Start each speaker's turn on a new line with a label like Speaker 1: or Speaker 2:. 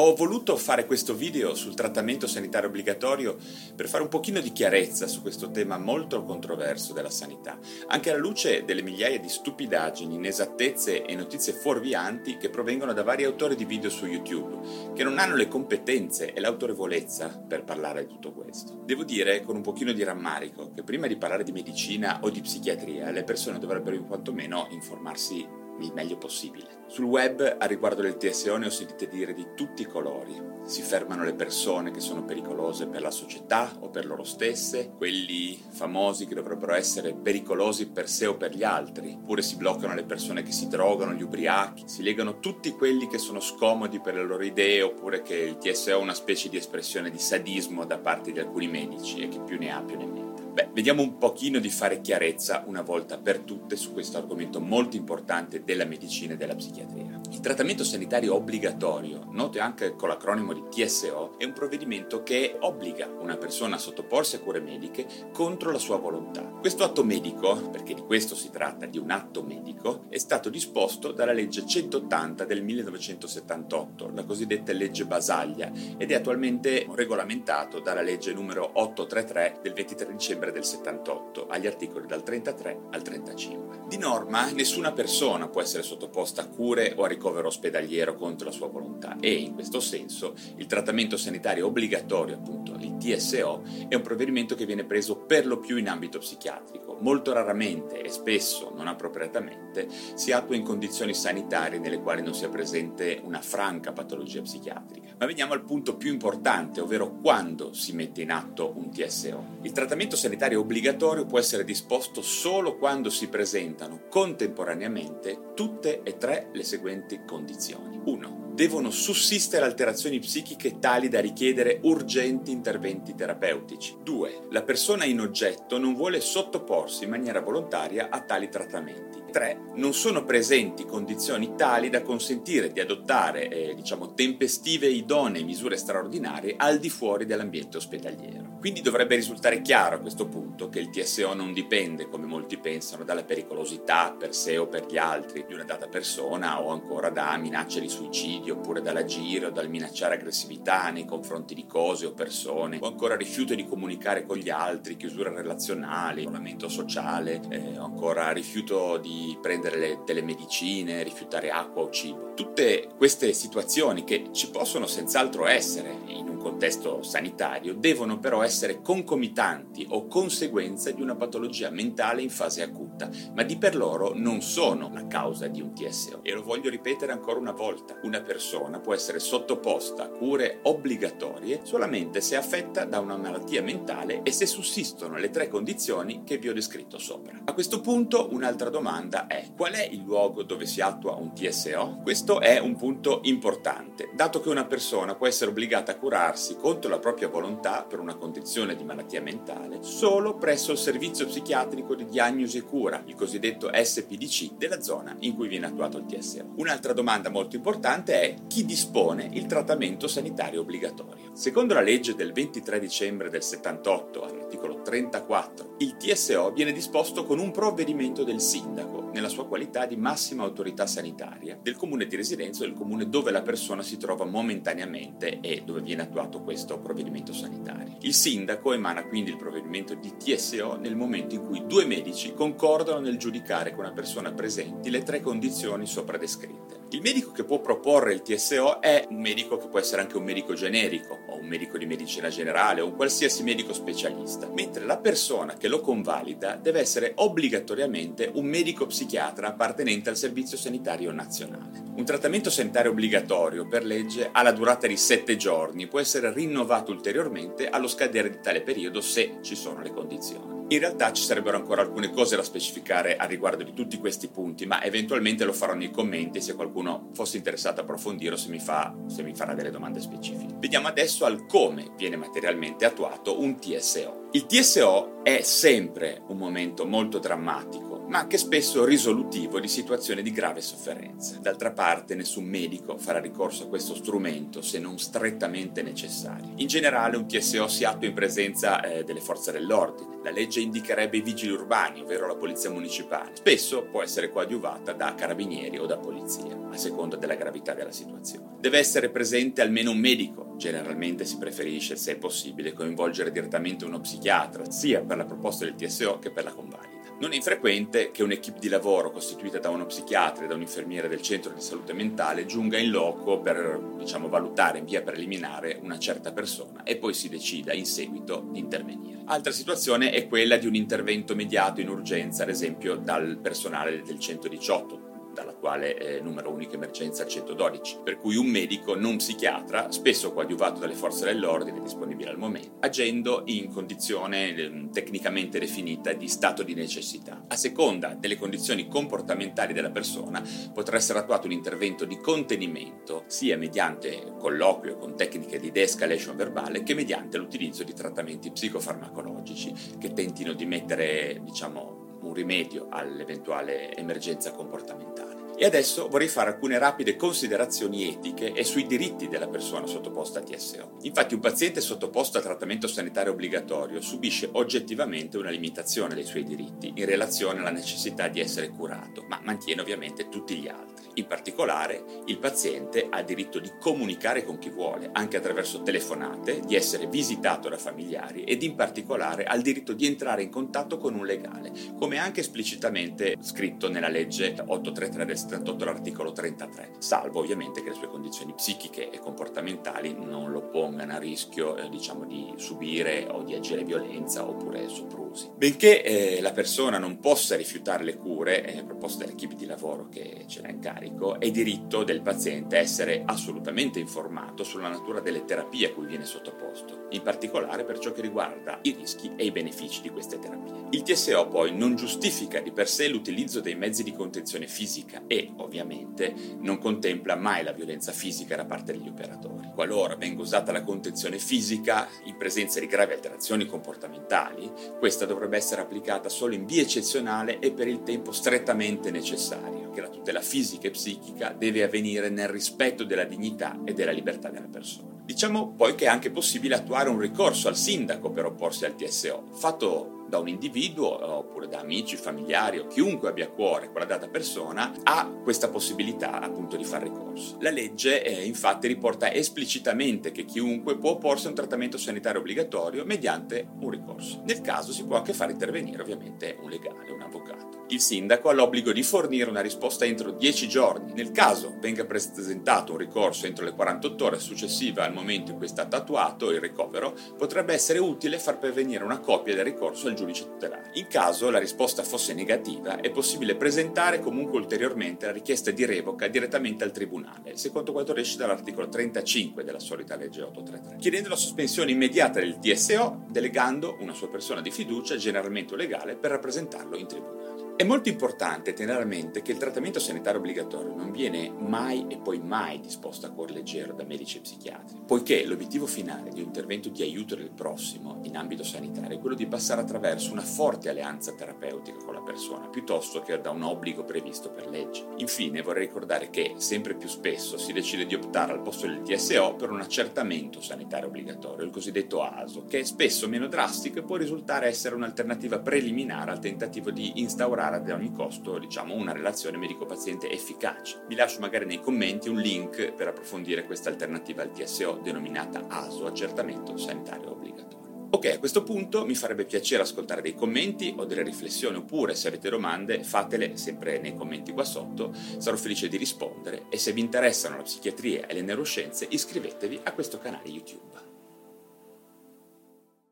Speaker 1: Ho voluto fare questo video sul trattamento sanitario obbligatorio per fare un pochino di chiarezza su questo tema molto controverso della sanità, anche alla luce delle migliaia di stupidaggini, inesattezze e notizie fuorvianti che provengono da vari autori di video su YouTube, che non hanno le competenze e l'autorevolezza per parlare di tutto questo. Devo dire con un pochino di rammarico che prima di parlare di medicina o di psichiatria le persone dovrebbero quantomeno informarsi il meglio possibile. Sul web a riguardo del TSO ne ho sentite dire di tutti i colori. Si fermano le persone che sono pericolose per la società o per loro stesse, quelli famosi che dovrebbero essere pericolosi per sé o per gli altri, oppure si bloccano le persone che si drogano, gli ubriachi, si legano tutti quelli che sono scomodi per le loro idee, oppure che il TSO è una specie di espressione di sadismo da parte di alcuni medici e che più ne ha più ne metta. Beh, vediamo un pochino di fare chiarezza una volta per tutte su questo argomento molto importante della medicina e della psichiatria. Il trattamento sanitario obbligatorio, noto anche con l'acronimo di TSO, è un provvedimento che obbliga una persona a sottoporsi a cure mediche contro la sua volontà. Questo atto medico, perché di questo si tratta, di un atto medico, è stato disposto dalla legge 180 del 1978, la cosiddetta legge Basaglia, ed è attualmente regolamentato dalla legge numero 833 del 23 dicembre del 78, agli articoli dal 33 al 35. Di norma, nessuna persona può essere sottoposta a cure o a ricovero ospedaliero contro la sua volontà e, in questo senso, il trattamento sanitario obbligatorio, appunto il TSO, è un provvedimento che viene preso per lo più in ambito psichiatrico. Molto raramente e spesso non appropriatamente si attua in condizioni sanitarie nelle quali non sia presente una franca patologia psichiatrica. Ma veniamo al punto più importante, ovvero quando si mette in atto un TSO. Il trattamento sanitario obbligatorio può essere disposto solo quando si presentano contemporaneamente tutte e tre le seguenti condizioni. 1 devono sussistere alterazioni psichiche tali da richiedere urgenti interventi terapeutici. 2. La persona in oggetto non vuole sottoporsi in maniera volontaria a tali trattamenti. 3. Non sono presenti condizioni tali da consentire di adottare, eh, diciamo, tempestive e idonee misure straordinarie al di fuori dell'ambiente ospedaliero. Quindi dovrebbe risultare chiaro a questo punto che il TSO non dipende, come molti pensano, dalla pericolosità per sé o per gli altri di una data persona o ancora da minacce di suicidio oppure dall'agire o dal minacciare aggressività nei confronti di cose o persone o ancora rifiuto di comunicare con gli altri, chiusura relazionali, isolamento sociale eh, o ancora rifiuto di prendere le, delle medicine, rifiutare acqua o cibo. Tutte queste situazioni che ci possono senz'altro essere in un contesto sanitario devono però essere concomitanti o conseguenza di una patologia mentale in fase acuta, ma di per loro non sono la causa di un TSO. E lo voglio ripetere ancora una volta, una persona può essere sottoposta a cure obbligatorie solamente se affetta da una malattia mentale e se sussistono le tre condizioni che vi ho descritto sopra. A questo punto un'altra domanda è qual è il luogo dove si attua un TSO? Questo è un punto importante, dato che una persona può essere obbligata a curarsi contro la propria volontà per una condizione di malattia mentale solo presso il servizio psichiatrico di diagnosi e cura, il cosiddetto SPDC, della zona in cui viene attuato il TSO. Un'altra domanda molto importante è chi dispone il trattamento sanitario obbligatorio. Secondo la legge del 23 dicembre del 78, all'articolo 34, il TSO viene disposto con un provvedimento del sindaco, nella sua qualità di massima autorità sanitaria, del comune di residenza o del comune dove la persona si trova momentaneamente e dove viene attuato questo provvedimento sanitario. Il sindaco emana quindi il provvedimento di TSO nel momento in cui due medici concordano nel giudicare con una persona presenti le tre condizioni sopra descritte. Il medico che può proporre il TSO è un medico che può essere anche un medico generico o un medico di medicina generale o un qualsiasi medico specialista, mentre la persona che lo convalida deve essere obbligatoriamente un medico psichiatra appartenente al Servizio Sanitario Nazionale. Un trattamento sanitario obbligatorio per legge ha la durata di 7 giorni, può essere rinnovato ulteriormente allo scadere di tale periodo se ci sono le condizioni. In realtà ci sarebbero ancora alcune cose da specificare a riguardo di tutti questi punti, ma eventualmente lo farò nei commenti se qualcuno fosse interessato a approfondire o se mi, fa, se mi farà delle domande specifiche. Vediamo adesso al come viene materialmente attuato un TSO. Il TSO è sempre un momento molto drammatico, ma anche spesso risolutivo di situazioni di grave sofferenza. D'altra parte, nessun medico farà ricorso a questo strumento se non strettamente necessario. In generale, un TSO si attua in presenza eh, delle forze dell'ordine. La legge indicherebbe i vigili urbani, ovvero la polizia municipale. Spesso può essere coadiuvata da carabinieri o da polizia, a seconda della gravità della situazione. Deve essere presente almeno un medico. Generalmente si preferisce, se è possibile, coinvolgere direttamente uno psichiatra sia per la proposta del TSO che per la convalida. Non è infrequente che un'equipe di lavoro costituita da uno psichiatra e da un infermiere del centro di salute mentale giunga in loco per diciamo, valutare in via preliminare una certa persona e poi si decida in seguito di intervenire. Altra situazione è quella di un intervento mediato in urgenza, ad esempio dal personale del 118 dall'attuale eh, numero unico emergenza 112, per cui un medico non psichiatra, spesso coadiuvato dalle forze dell'ordine disponibili al momento, agendo in condizione eh, tecnicamente definita di stato di necessità. A seconda delle condizioni comportamentali della persona potrà essere attuato un intervento di contenimento sia mediante colloquio con tecniche di de-escalation verbale che mediante l'utilizzo di trattamenti psicofarmacologici che tentino di mettere, diciamo, un rimedio all'eventuale emergenza comportamentale. E adesso vorrei fare alcune rapide considerazioni etiche e sui diritti della persona sottoposta a TSO. Infatti un paziente sottoposto a trattamento sanitario obbligatorio subisce oggettivamente una limitazione dei suoi diritti in relazione alla necessità di essere curato, ma mantiene ovviamente tutti gli altri. In particolare, il paziente ha diritto di comunicare con chi vuole, anche attraverso telefonate, di essere visitato da familiari ed in particolare ha il diritto di entrare in contatto con un legale, come anche esplicitamente scritto nella legge 833 del 78 l'articolo 33, salvo ovviamente che le sue condizioni psichiche e comportamentali non lo pongano a rischio eh, diciamo di subire o di agire violenza oppure soprusi. Benché eh, la persona non possa rifiutare le cure eh, proposte dall'equipe di lavoro che ce l'ha in carico, è diritto del paziente essere assolutamente informato sulla natura delle terapie a cui viene sottoposto, in particolare per ciò che riguarda i rischi e i benefici di queste terapie. Il TSO poi non giustifica di per sé l'utilizzo dei mezzi di contenzione fisica e ovviamente non contempla mai la violenza fisica da parte degli operatori. Qualora venga usata la contenzione fisica in presenza di gravi alterazioni comportamentali, questa dovrebbe essere applicata solo in via eccezionale e per il tempo strettamente necessario, che la tutela fisica e psichica deve avvenire nel rispetto della dignità e della libertà della persona. Diciamo poi che è anche possibile attuare un ricorso al sindaco per opporsi al TSO, fatto da un individuo oppure da amici, familiari o chiunque abbia a cuore quella data persona ha questa possibilità appunto di fare ricorso. La legge eh, infatti riporta esplicitamente che chiunque può opporsi a un trattamento sanitario obbligatorio mediante un ricorso. Nel caso si può anche far intervenire ovviamente un legale, un avvocato. Il sindaco ha l'obbligo di fornire una risposta entro 10 giorni. Nel caso venga presentato un ricorso entro le 48 ore successive al momento in cui è stato attuato il ricovero, potrebbe essere utile far pervenire una copia del ricorso al giudice tutelare. In caso la risposta fosse negativa, è possibile presentare comunque ulteriormente la richiesta di revoca direttamente al tribunale, secondo quanto esce dall'articolo 35 della solita legge 833, chiedendo la sospensione immediata del TSO, delegando una sua persona di fiducia, generalmente legale, per rappresentarlo in tribunale. È molto importante tenere a mente che il trattamento sanitario obbligatorio non viene mai e poi mai disposto a cuor leggero da medici e psichiatri, poiché l'obiettivo finale di un intervento di aiuto del prossimo in ambito sanitario è quello di passare attraverso una forte alleanza terapeutica con la persona, piuttosto che da un obbligo previsto per legge. Infine vorrei ricordare che sempre più spesso si decide di optare al posto del TSO per un accertamento sanitario obbligatorio, il cosiddetto ASO, che è spesso meno drastico e può risultare essere un'alternativa preliminare al tentativo di instaurare ad ogni costo diciamo, una relazione medico-paziente efficace. Vi lascio magari nei commenti un link per approfondire questa alternativa al TSO denominata ASO, accertamento sanitario obbligatorio. Ok, a questo punto mi farebbe piacere ascoltare dei commenti o delle riflessioni oppure se avete domande fatele sempre nei commenti qua sotto, sarò felice di rispondere e se vi interessano la psichiatria e le neuroscienze iscrivetevi a questo canale YouTube.